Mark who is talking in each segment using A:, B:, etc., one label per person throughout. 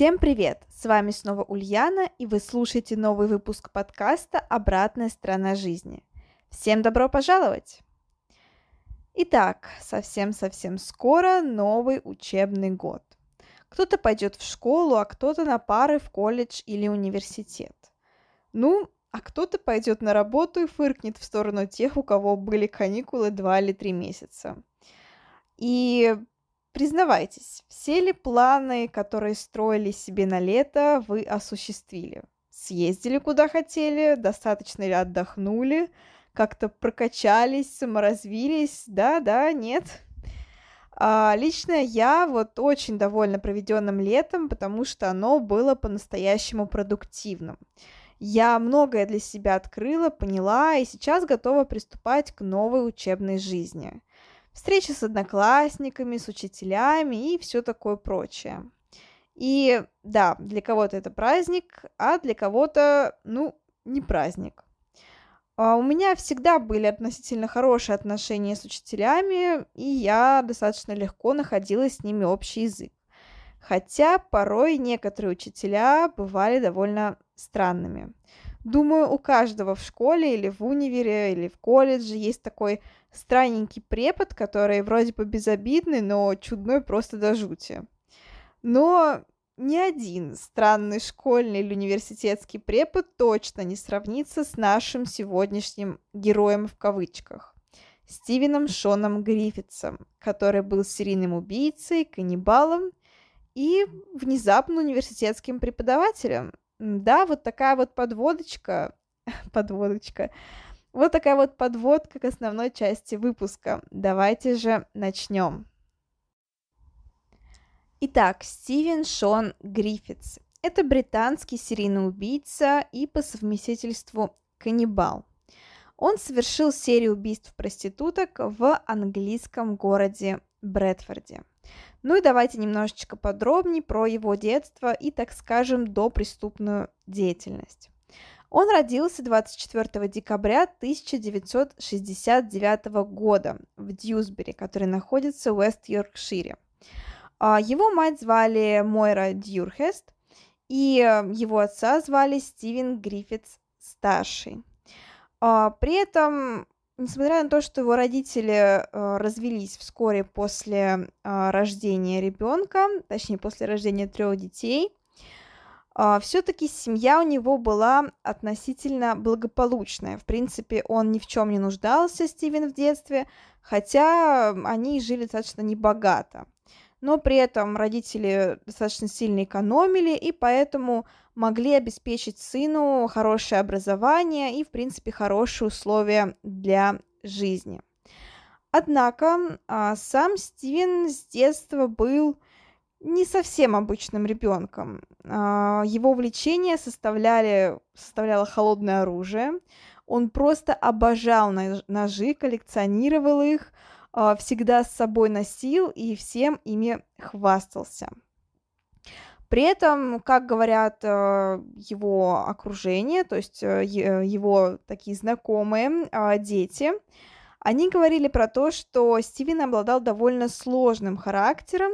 A: Всем привет! С вами снова Ульяна, и вы слушаете новый выпуск подкаста «Обратная сторона жизни». Всем добро пожаловать! Итак, совсем-совсем скоро новый учебный год. Кто-то пойдет в школу, а кто-то на пары в колледж или университет. Ну, а кто-то пойдет на работу и фыркнет в сторону тех, у кого были каникулы два или три месяца. И Признавайтесь, все ли планы, которые строили себе на лето, вы осуществили? Съездили куда хотели, достаточно ли отдохнули, как-то прокачались, саморазвились, да, да, нет? А, лично я вот очень довольна проведенным летом, потому что оно было по-настоящему продуктивным. Я многое для себя открыла, поняла и сейчас готова приступать к новой учебной жизни встречи с одноклассниками, с учителями и все такое прочее. И да, для кого-то это праздник, а для кого-то, ну, не праздник. А у меня всегда были относительно хорошие отношения с учителями, и я достаточно легко находила с ними общий язык. Хотя порой некоторые учителя бывали довольно странными. Думаю, у каждого в школе или в универе или в колледже есть такой странненький препод, который вроде бы безобидный, но чудной просто до жути. Но ни один странный школьный или университетский препод точно не сравнится с нашим сегодняшним героем в кавычках. Стивеном Шоном Гриффитсом, который был серийным убийцей, каннибалом и внезапно университетским преподавателем. Да, вот такая вот подводочка, подводочка, вот такая вот подводка к основной части выпуска. Давайте же начнем. Итак, Стивен Шон Гриффитс. Это британский серийный убийца и по совместительству каннибал. Он совершил серию убийств проституток в английском городе Брэдфорде. Ну и давайте немножечко подробнее про его детство и, так скажем, допреступную деятельность. Он родился 24 декабря 1969 года в Дьюсбери, который находится в Уэст-Йоркшире. А, его мать звали Мойра Дьюрхест, и его отца звали Стивен Гриффитс старший. А, при этом несмотря на то, что его родители э, развелись вскоре после э, рождения ребенка, точнее после рождения трех детей, э, все-таки семья у него была относительно благополучная. В принципе, он ни в чем не нуждался, Стивен, в детстве, хотя они жили достаточно небогато. Но при этом родители достаточно сильно экономили, и поэтому могли обеспечить сыну хорошее образование и, в принципе, хорошие условия для жизни. Однако а, сам Стивен с детства был не совсем обычным ребенком. А, его увлечения составляли, составляло холодное оружие. Он просто обожал ножи, коллекционировал их, а, всегда с собой носил и всем ими хвастался. При этом, как говорят э, его окружение, то есть э, э, его такие знакомые а, дети, они говорили про то, что Стивен обладал довольно сложным характером,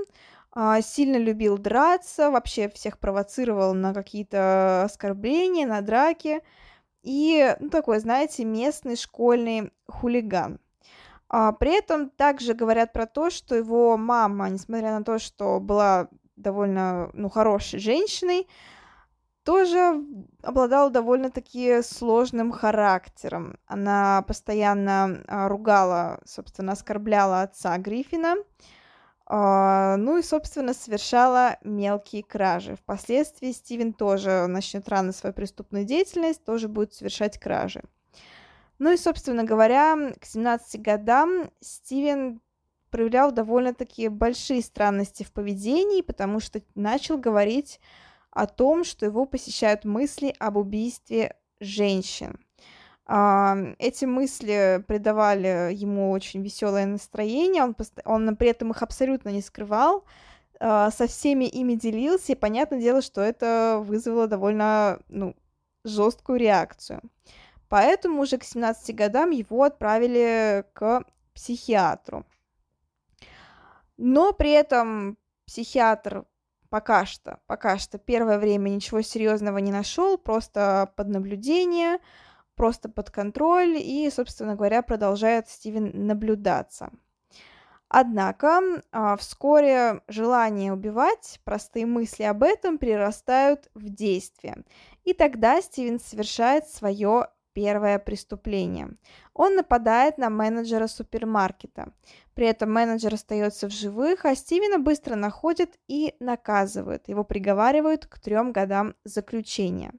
A: сильно любил драться, вообще всех провоцировал на какие-то оскорбления, на драки. И, ну, такой, знаете, местный школьный хулиган. А, при этом также говорят про то, что его мама, несмотря на то, что была довольно, ну, хорошей женщиной, тоже обладала довольно-таки сложным характером. Она постоянно а, ругала, собственно, оскорбляла отца Гриффина, а, ну и, собственно, совершала мелкие кражи. Впоследствии Стивен тоже начнет рано свою преступную деятельность, тоже будет совершать кражи. Ну и, собственно говоря, к 17 годам Стивен проявлял довольно-таки большие странности в поведении, потому что начал говорить о том, что его посещают мысли об убийстве женщин. Эти мысли придавали ему очень веселое настроение, он, пост... он при этом их абсолютно не скрывал, а, со всеми ими делился, и понятное дело, что это вызвало довольно ну, жесткую реакцию. Поэтому уже к 17 годам его отправили к психиатру. Но при этом психиатр пока что, пока что первое время ничего серьезного не нашел, просто под наблюдение, просто под контроль и, собственно говоря, продолжает Стивен наблюдаться. Однако а, вскоре желание убивать, простые мысли об этом перерастают в действие. И тогда Стивен совершает свое первое преступление. Он нападает на менеджера супермаркета. При этом менеджер остается в живых, а Стивена быстро находят и наказывают. Его приговаривают к трем годам заключения.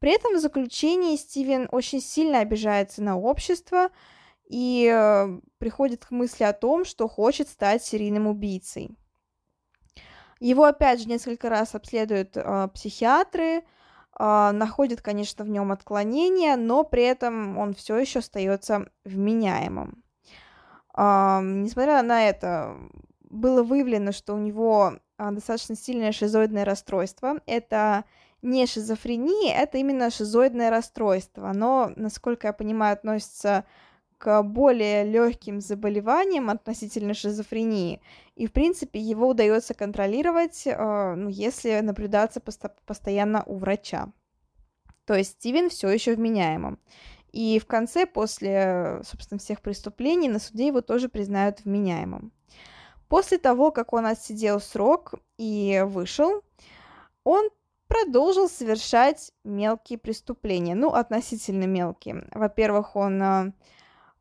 A: При этом в заключении Стивен очень сильно обижается на общество и э, приходит к мысли о том, что хочет стать серийным убийцей. Его опять же несколько раз обследуют э, психиатры, э, находят, конечно, в нем отклонения, но при этом он все еще остается вменяемым. Э, несмотря на это, было выявлено, что у него э, достаточно сильное шизоидное расстройство. Это не шизофрения, это именно шизоидное расстройство. Оно, насколько я понимаю, относится к более легким заболеваниям относительно шизофрении. И, в принципе, его удается контролировать, э, ну, если наблюдаться пост- постоянно у врача. То есть Стивен все еще вменяемым. И в конце, после, собственно, всех преступлений, на суде его тоже признают вменяемым. После того, как он отсидел срок и вышел, он продолжил совершать мелкие преступления, ну, относительно мелкие. Во-первых, он э,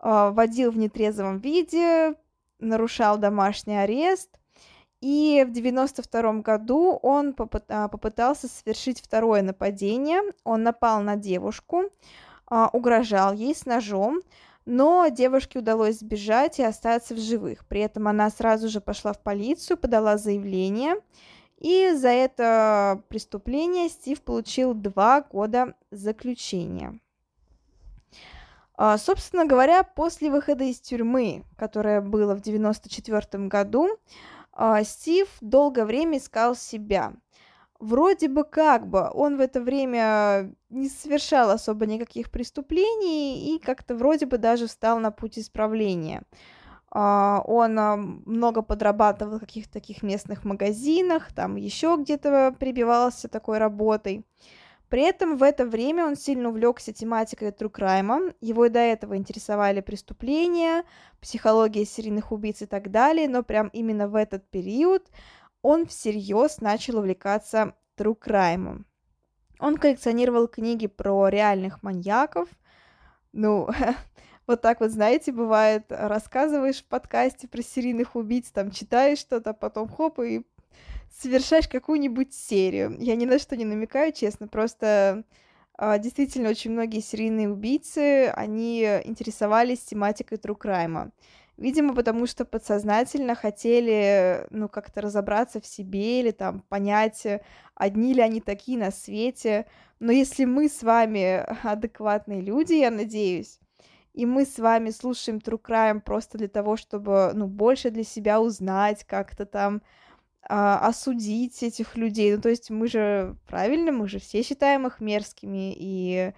A: э, водил в нетрезвом виде, нарушал домашний арест, и в 92 году он попыт- попытался совершить второе нападение. Он напал на девушку, угрожал ей с ножом, но девушке удалось сбежать и остаться в живых. При этом она сразу же пошла в полицию, подала заявление, и за это преступление Стив получил два года заключения. А, собственно говоря, после выхода из тюрьмы, которое было в 1994 году, а, Стив долгое время искал себя. Вроде бы как бы он в это время не совершал особо никаких преступлений и как-то вроде бы даже встал на путь исправления. А, он а, много подрабатывал в каких-то таких местных магазинах, там еще где-то прибивался такой работой. При этом в это время он сильно увлекся тематикой crime. Его и до этого интересовали преступления, психология серийных убийц и так далее, но прям именно в этот период он всерьез начал увлекаться crime. Он коллекционировал книги про реальных маньяков. Ну, вот так вот, знаете, бывает, рассказываешь в подкасте про серийных убийц, там читаешь что-то, потом хоп, и совершаешь какую-нибудь серию. Я ни на что не намекаю, честно, просто а, действительно очень многие серийные убийцы, они интересовались тематикой crime. Видимо, потому что подсознательно хотели, ну, как-то разобраться в себе или там понять, одни ли они такие на свете. Но если мы с вами адекватные люди, я надеюсь, и мы с вами слушаем True Crime просто для того, чтобы, ну, больше для себя узнать, как-то там а, осудить этих людей. Ну, то есть мы же, правильно, мы же все считаем их мерзкими и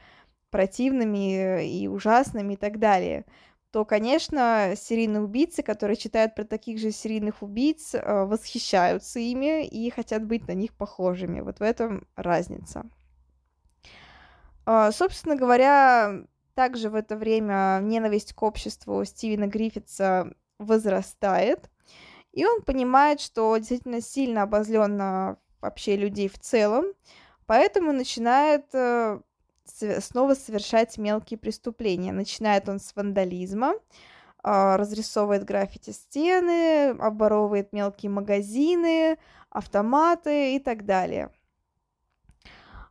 A: противными, и ужасными и так далее то, конечно, серийные убийцы, которые читают про таких же серийных убийц, а, восхищаются ими и хотят быть на них похожими. Вот в этом разница. А, собственно говоря, также в это время ненависть к обществу Стивена Гриффитса возрастает, и он понимает, что действительно сильно обозлен на вообще людей в целом, поэтому начинает э, снова совершать мелкие преступления. Начинает он с вандализма, а, разрисовывает граффити стены, оборовывает мелкие магазины, автоматы и так далее.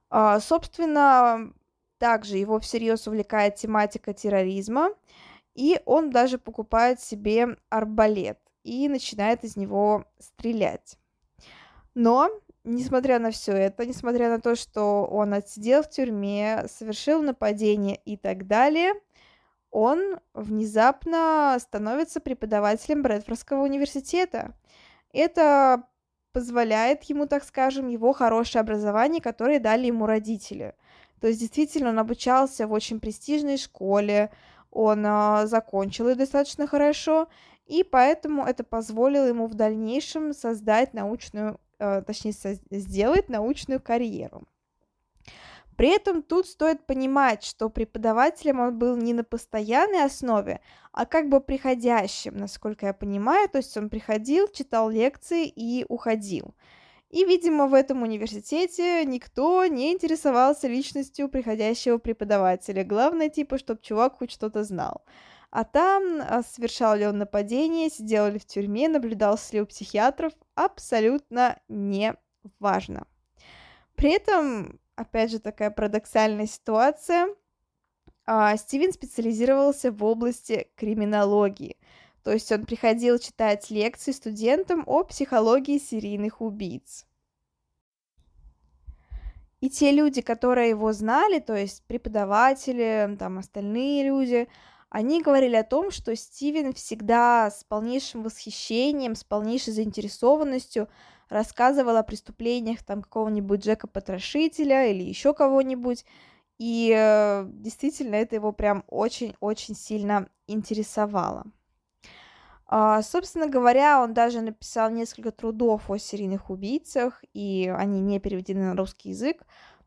A: А, собственно, также его всерьез увлекает тематика терроризма, и он даже покупает себе арбалет и начинает из него стрелять. Но несмотря на все это, несмотря на то, что он отсидел в тюрьме, совершил нападение и так далее, он внезапно становится преподавателем Брэдфордского университета. Это позволяет ему, так скажем, его хорошее образование, которое дали ему родители. То есть действительно он обучался в очень престижной школе, он э, закончил ее достаточно хорошо, и поэтому это позволило ему в дальнейшем создать научную, э, точнее, сделать научную карьеру. При этом тут стоит понимать, что преподавателем он был не на постоянной основе, а как бы приходящим, насколько я понимаю. То есть он приходил, читал лекции и уходил. И, видимо, в этом университете никто не интересовался личностью приходящего преподавателя. Главное, типа, чтобы чувак хоть что-то знал. А там, а, совершал ли он нападение, сидел ли в тюрьме, наблюдался ли у психиатров, абсолютно не важно. При этом опять же, такая парадоксальная ситуация. А, Стивен специализировался в области криминологии. То есть он приходил читать лекции студентам о психологии серийных убийц. И те люди, которые его знали, то есть преподаватели, там остальные люди, они говорили о том, что Стивен всегда с полнейшим восхищением, с полнейшей заинтересованностью рассказывал о преступлениях там какого-нибудь Джека Потрошителя или еще кого-нибудь, и э, действительно это его прям очень-очень сильно интересовало. Uh, собственно говоря, он даже написал несколько трудов о серийных убийцах, и они не переведены на русский язык,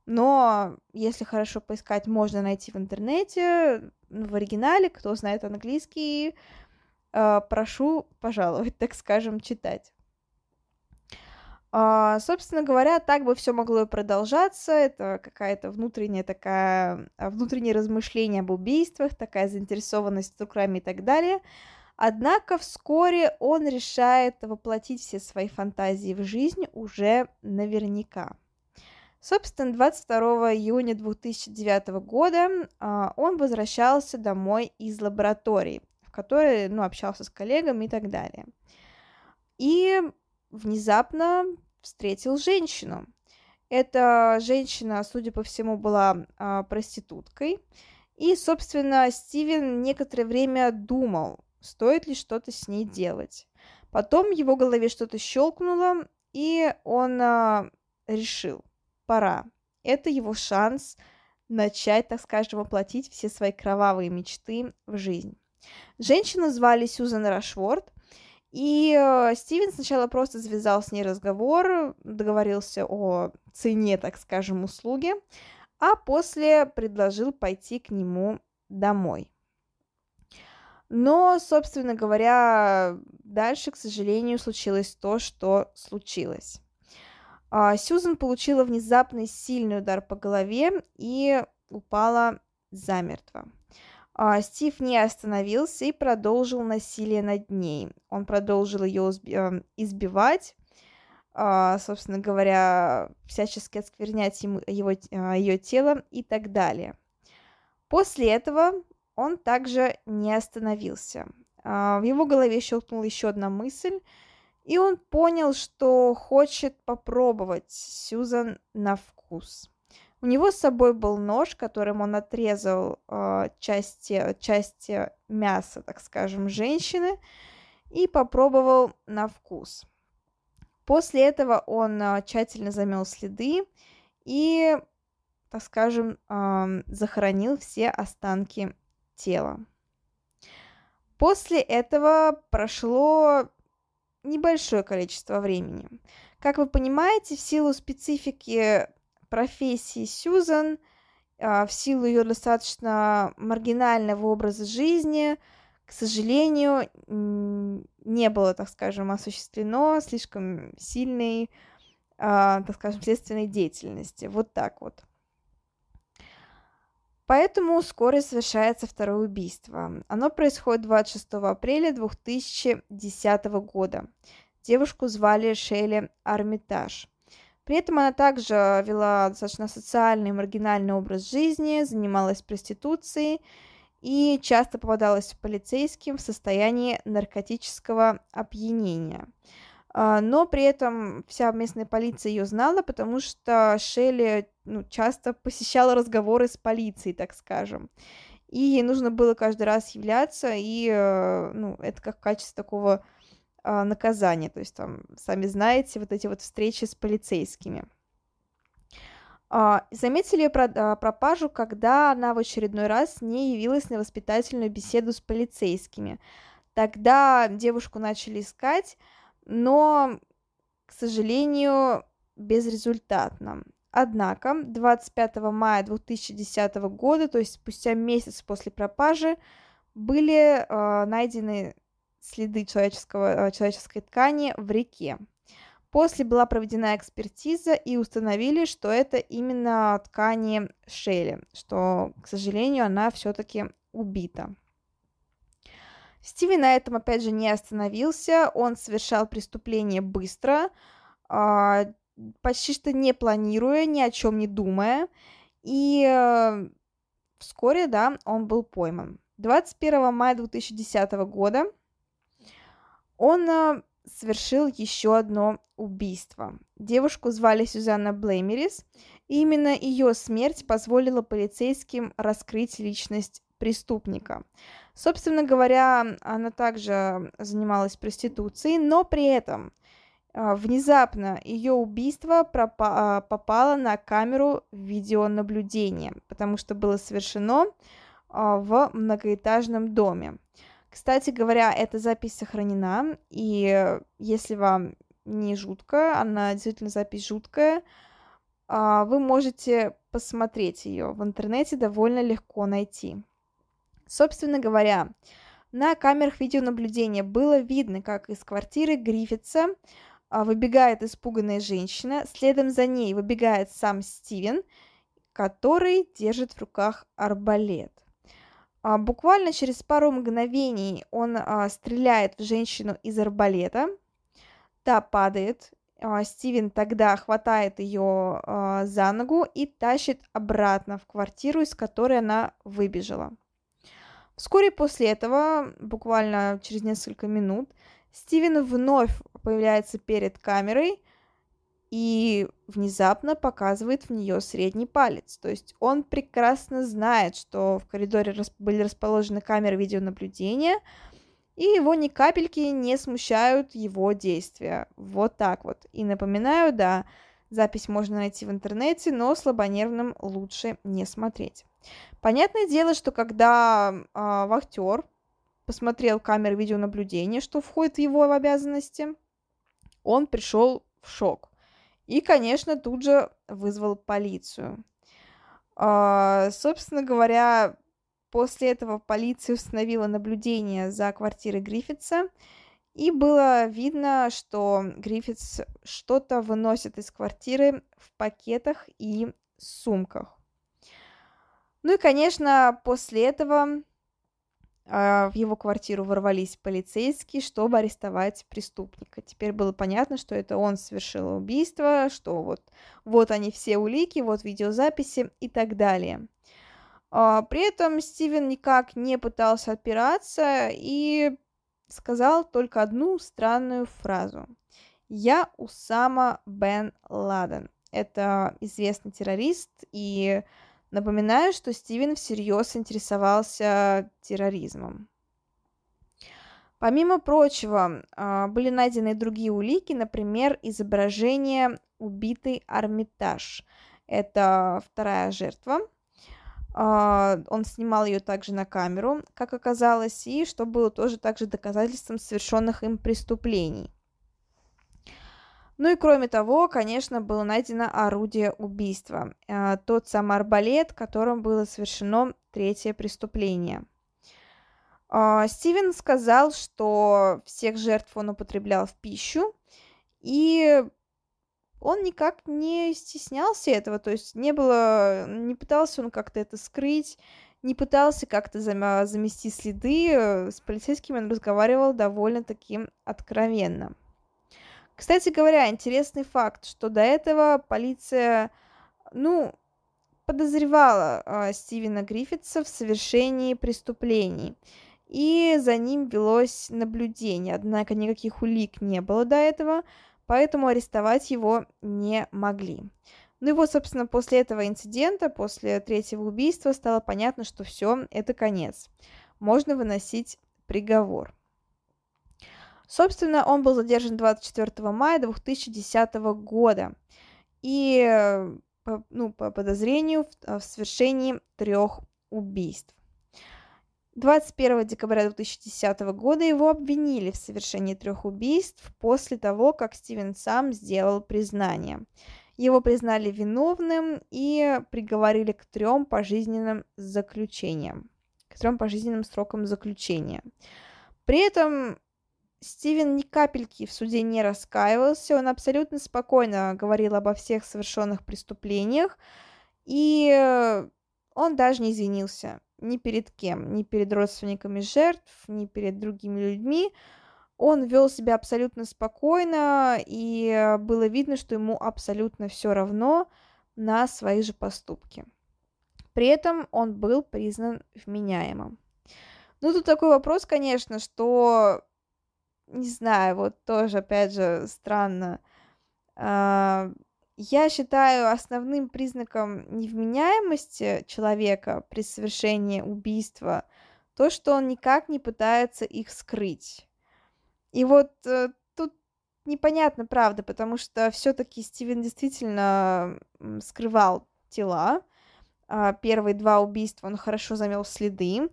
A: но если хорошо поискать, можно найти в интернете, в оригинале, кто знает английский, uh, прошу пожаловать, так скажем, читать. А, собственно говоря, так бы все могло и продолжаться. Это какая-то внутренняя такая, а, внутреннее размышление об убийствах, такая заинтересованность в и так далее. Однако вскоре он решает воплотить все свои фантазии в жизнь уже наверняка. Собственно, 22 июня 2009 года а, он возвращался домой из лаборатории, в которой ну, общался с коллегами и так далее. И внезапно встретил женщину. Эта женщина, судя по всему, была а, проституткой. И, собственно, Стивен некоторое время думал, стоит ли что-то с ней делать. Потом в его голове что-то щелкнуло, и он а, решил, пора. Это его шанс начать, так скажем, воплотить все свои кровавые мечты в жизнь. Женщину звали Сьюзан Рашворд, и э, Стивен сначала просто завязал с ней разговор, договорился о цене, так скажем, услуги, а после предложил пойти к нему домой. Но, собственно говоря, дальше, к сожалению, случилось то, что случилось. А, Сьюзан получила внезапный сильный удар по голове и упала замертво. А, Стив не остановился и продолжил насилие над ней. Он продолжил ее эм, избивать, а, собственно говоря, всячески осквернять ему, его, ее тело и так далее. После этого он также не остановился. В его голове щелкнула еще одна мысль, и он понял, что хочет попробовать Сьюзан на вкус. У него с собой был нож, которым он отрезал э, части, части мяса, так скажем, женщины и попробовал на вкус. После этого он э, тщательно замел следы и, так скажем, захоронил все останки тела. После этого прошло небольшое количество времени. Как вы понимаете, в силу специфики профессии Сьюзан, а, в силу ее достаточно маргинального образа жизни, к сожалению, не было, так скажем, осуществлено слишком сильной, а, так скажем, следственной деятельности. Вот так вот. Поэтому вскоре совершается второе убийство. Оно происходит 26 апреля 2010 года. Девушку звали Шейли Армитаж. При этом она также вела достаточно социальный и маргинальный образ жизни, занималась проституцией и часто попадалась полицейским в состоянии наркотического опьянения. А, но при этом вся местная полиция ее знала, потому что Шелли ну, часто посещала разговоры с полицией, так скажем. И ей нужно было каждый раз являться, и э, ну, это как качество такого а, наказания. То есть там, сами знаете, вот эти вот встречи с полицейскими. А, заметили ее пропажу, когда она в очередной раз не явилась на воспитательную беседу с полицейскими. Тогда девушку начали искать, но, к сожалению, безрезультатно. Однако 25 мая 2010 года, то есть спустя месяц после пропажи, были э, найдены следы человеческого, э, человеческой ткани в реке. После была проведена экспертиза и установили, что это именно ткани Шелли, что, к сожалению, она все-таки убита. Стиви на этом, опять же, не остановился. Он совершал преступление быстро, а, почти что не планируя, ни о чем не думая. И э, вскоре, да, он был пойман. 21 мая 2010 года он э, совершил еще одно убийство. Девушку звали Сюзанна Блеймерис, и именно ее смерть позволила полицейским раскрыть личность преступника. Собственно говоря, она также занималась проституцией, но при этом а, внезапно ее убийство а, попало на камеру видеонаблюдения, потому что было совершено а, в многоэтажном доме. Кстати говоря, эта запись сохранена, и если вам не жутко, она действительно запись жуткая, вы можете посмотреть ее в интернете довольно легко найти. Собственно говоря, на камерах видеонаблюдения было видно, как из квартиры Гриффитса а, выбегает испуганная женщина, следом за ней выбегает сам Стивен, который держит в руках арбалет. А, буквально через пару мгновений он а, стреляет в женщину из арбалета, та падает, Стивен тогда хватает ее за ногу и тащит обратно в квартиру, из которой она выбежала. Вскоре после этого, буквально через несколько минут, Стивен вновь появляется перед камерой и внезапно показывает в нее средний палец. То есть он прекрасно знает, что в коридоре были расположены камеры видеонаблюдения, и его ни капельки не смущают его действия. Вот так вот. И напоминаю, да, запись можно найти в интернете, но слабонервным лучше не смотреть. Понятное дело, что когда э, вахтер посмотрел камеры видеонаблюдения, что входит в его обязанности, он пришел в шок. И, конечно, тут же вызвал полицию. Э, собственно говоря, после этого полиция установила наблюдение за квартирой Гриффитса, и было видно, что Гриффитс что-то выносит из квартиры в пакетах и сумках. Ну и, конечно, после этого э, в его квартиру ворвались полицейские, чтобы арестовать преступника. Теперь было понятно, что это он совершил убийство, что вот, вот они все улики, вот видеозаписи и так далее. Э, при этом Стивен никак не пытался отпираться и сказал только одну странную фразу. «Я Усама Бен Ладен». Это известный террорист и Напоминаю, что Стивен всерьез интересовался терроризмом. Помимо прочего, а, были найдены другие улики, например, изображение убитой Армитаж. Это вторая жертва. А, он снимал ее также на камеру, как оказалось, и что было тоже также доказательством совершенных им преступлений. Ну и кроме того, конечно, было найдено орудие убийства. Э, тот самый арбалет, которым было совершено третье преступление. Э, Стивен сказал, что всех жертв он употреблял в пищу, и он никак не стеснялся этого, то есть не было, не пытался он как-то это скрыть, не пытался как-то замести следы, с полицейскими он разговаривал довольно таким откровенно. Кстати говоря, интересный факт, что до этого полиция, ну, подозревала э, Стивена Гриффитса в совершении преступлений. и за ним велось наблюдение, однако никаких улик не было до этого, поэтому арестовать его не могли. Ну и вот, собственно, после этого инцидента, после третьего убийства, стало понятно, что все, это конец. Можно выносить приговор. Собственно, он был задержан 24 мая 2010 года. И ну, по подозрению в, в совершении трех убийств. 21 декабря 2010 года его обвинили в совершении трех убийств после того, как Стивен сам сделал признание. Его признали виновным и приговорили к трем пожизненным заключениям, к трем пожизненным срокам заключения. При этом Стивен ни капельки в суде не раскаивался, он абсолютно спокойно говорил обо всех совершенных преступлениях, и он даже не извинился ни перед кем, ни перед родственниками жертв, ни перед другими людьми. Он вел себя абсолютно спокойно, и было видно, что ему абсолютно все равно на свои же поступки. При этом он был признан вменяемым. Ну, тут такой вопрос, конечно, что, не знаю, вот тоже, опять же, странно. А, я считаю основным признаком невменяемости человека при совершении убийства то, что он никак не пытается их скрыть. И вот э, тут непонятно, правда, потому что все-таки Стивен действительно скрывал тела. А, первые два убийства он хорошо замел следы,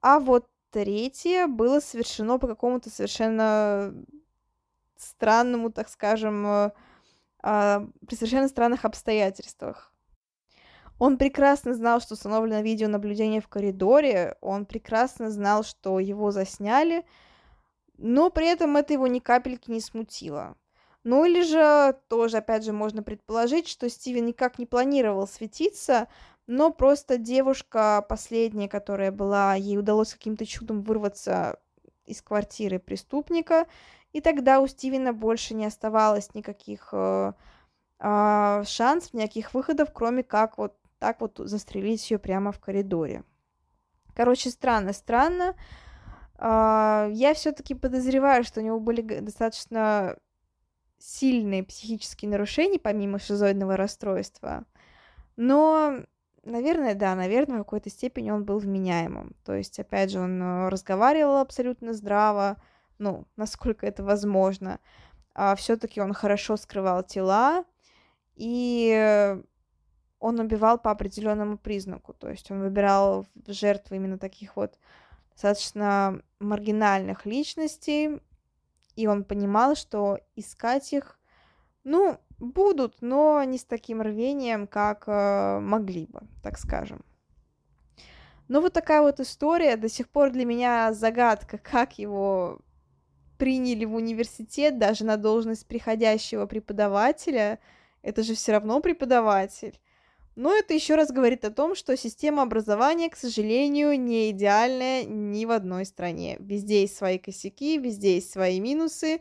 A: а вот третье было совершено по какому-то совершенно странному, так скажем, э, а, при совершенно странных обстоятельствах. Он прекрасно знал, что установлено видеонаблюдение в коридоре, он прекрасно знал, что его засняли, но при этом это его ни капельки не смутило. Ну или же тоже, опять же, можно предположить, что Стивен никак не планировал светиться, но просто девушка последняя, которая была, ей удалось каким-то чудом вырваться из квартиры преступника, и тогда у Стивена больше не оставалось никаких э, э, шансов, никаких выходов, кроме как вот так вот застрелить ее прямо в коридоре. Короче, странно, странно. Э, я все-таки подозреваю, что у него были достаточно сильные психические нарушения, помимо шизоидного расстройства. Но, наверное, да, наверное, в какой-то степени он был вменяемым. То есть, опять же, он э, разговаривал абсолютно здраво, ну, насколько это возможно. А все-таки он хорошо скрывал тела, и он убивал по определенному признаку. То есть он выбирал жертвы именно таких вот достаточно маргинальных личностей, и он понимал, что искать их, ну, будут, но не с таким рвением, как э, могли бы, так скажем. Ну, вот такая вот история. До сих пор для меня загадка, как его приняли в университет даже на должность приходящего преподавателя, это же все равно преподаватель. Но это еще раз говорит о том, что система образования, к сожалению, не идеальная ни в одной стране. Везде есть свои косяки, везде есть свои минусы,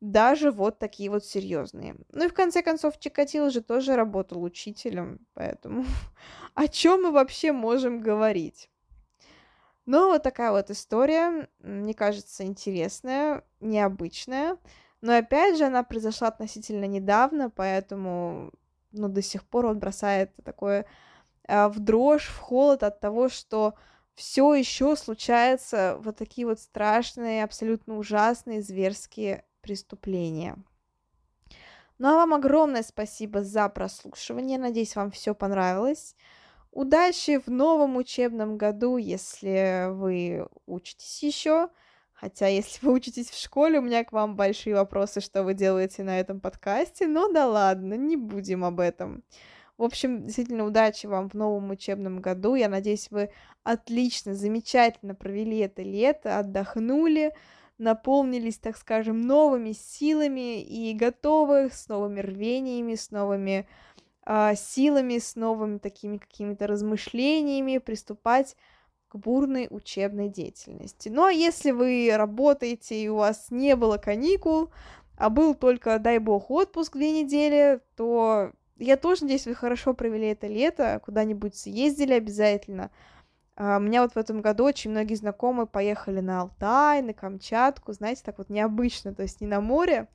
A: даже вот такие вот серьезные. Ну и в конце концов, Чикатило же тоже работал учителем, поэтому о чем мы вообще можем говорить? Ну, вот такая вот история, мне кажется, интересная, необычная. Но опять же, она произошла относительно недавно, поэтому, ну, до сих пор он бросает такое э, в дрожь, в холод от того, что все еще случаются вот такие вот страшные, абсолютно ужасные, зверские преступления. Ну а вам огромное спасибо за прослушивание. Надеюсь, вам все понравилось. Удачи в новом учебном году, если вы учитесь еще. Хотя, если вы учитесь в школе, у меня к вам большие вопросы, что вы делаете на этом подкасте. Но да ладно, не будем об этом. В общем, действительно, удачи вам в новом учебном году. Я надеюсь, вы отлично, замечательно провели это лето, отдохнули, наполнились, так скажем, новыми силами и готовы с новыми рвениями, с новыми а, силами, с новыми такими какими-то размышлениями приступать к бурной учебной деятельности. А если вы работаете и у вас не было каникул, а был только, дай бог, отпуск две недели, то я тоже надеюсь, вы хорошо провели это лето, куда-нибудь съездили обязательно, у меня вот в этом году очень многие знакомые поехали на Алтай, на Камчатку, знаете, так вот необычно, то есть не на море,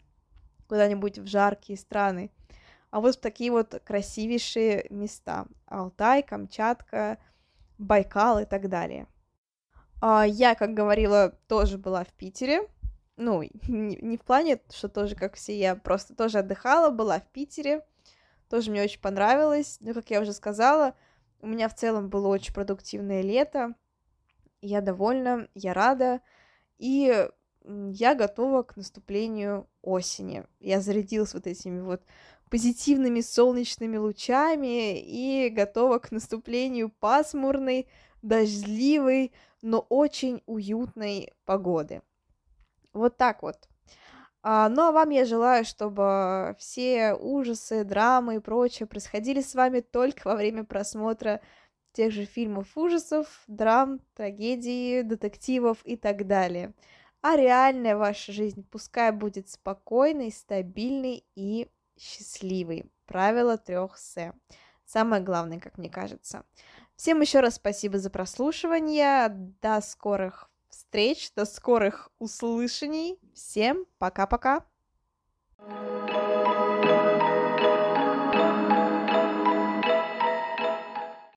A: куда-нибудь в жаркие страны, а вот в такие вот красивейшие места. Алтай, Камчатка, Байкал и так далее. А я, как говорила, тоже была в Питере. Ну, не в плане, что тоже как все, я просто тоже отдыхала, была в Питере. Тоже мне очень понравилось. Но, как я уже сказала, у меня в целом было очень продуктивное лето. Я довольна, я рада. И я готова к наступлению осени. Я зарядилась вот этими вот позитивными солнечными лучами и готова к наступлению пасмурной, дождливой, но очень уютной погоды. Вот так вот. А, ну а вам я желаю, чтобы все ужасы, драмы и прочее происходили с вами только во время просмотра тех же фильмов ужасов, драм, трагедий, детективов и так далее. А реальная ваша жизнь пускай будет спокойной, стабильной и счастливой. Правило трех С. Самое главное, как мне кажется. Всем еще раз спасибо за прослушивание. До скорых встреч, до скорых услышаний. Всем пока-пока. thank you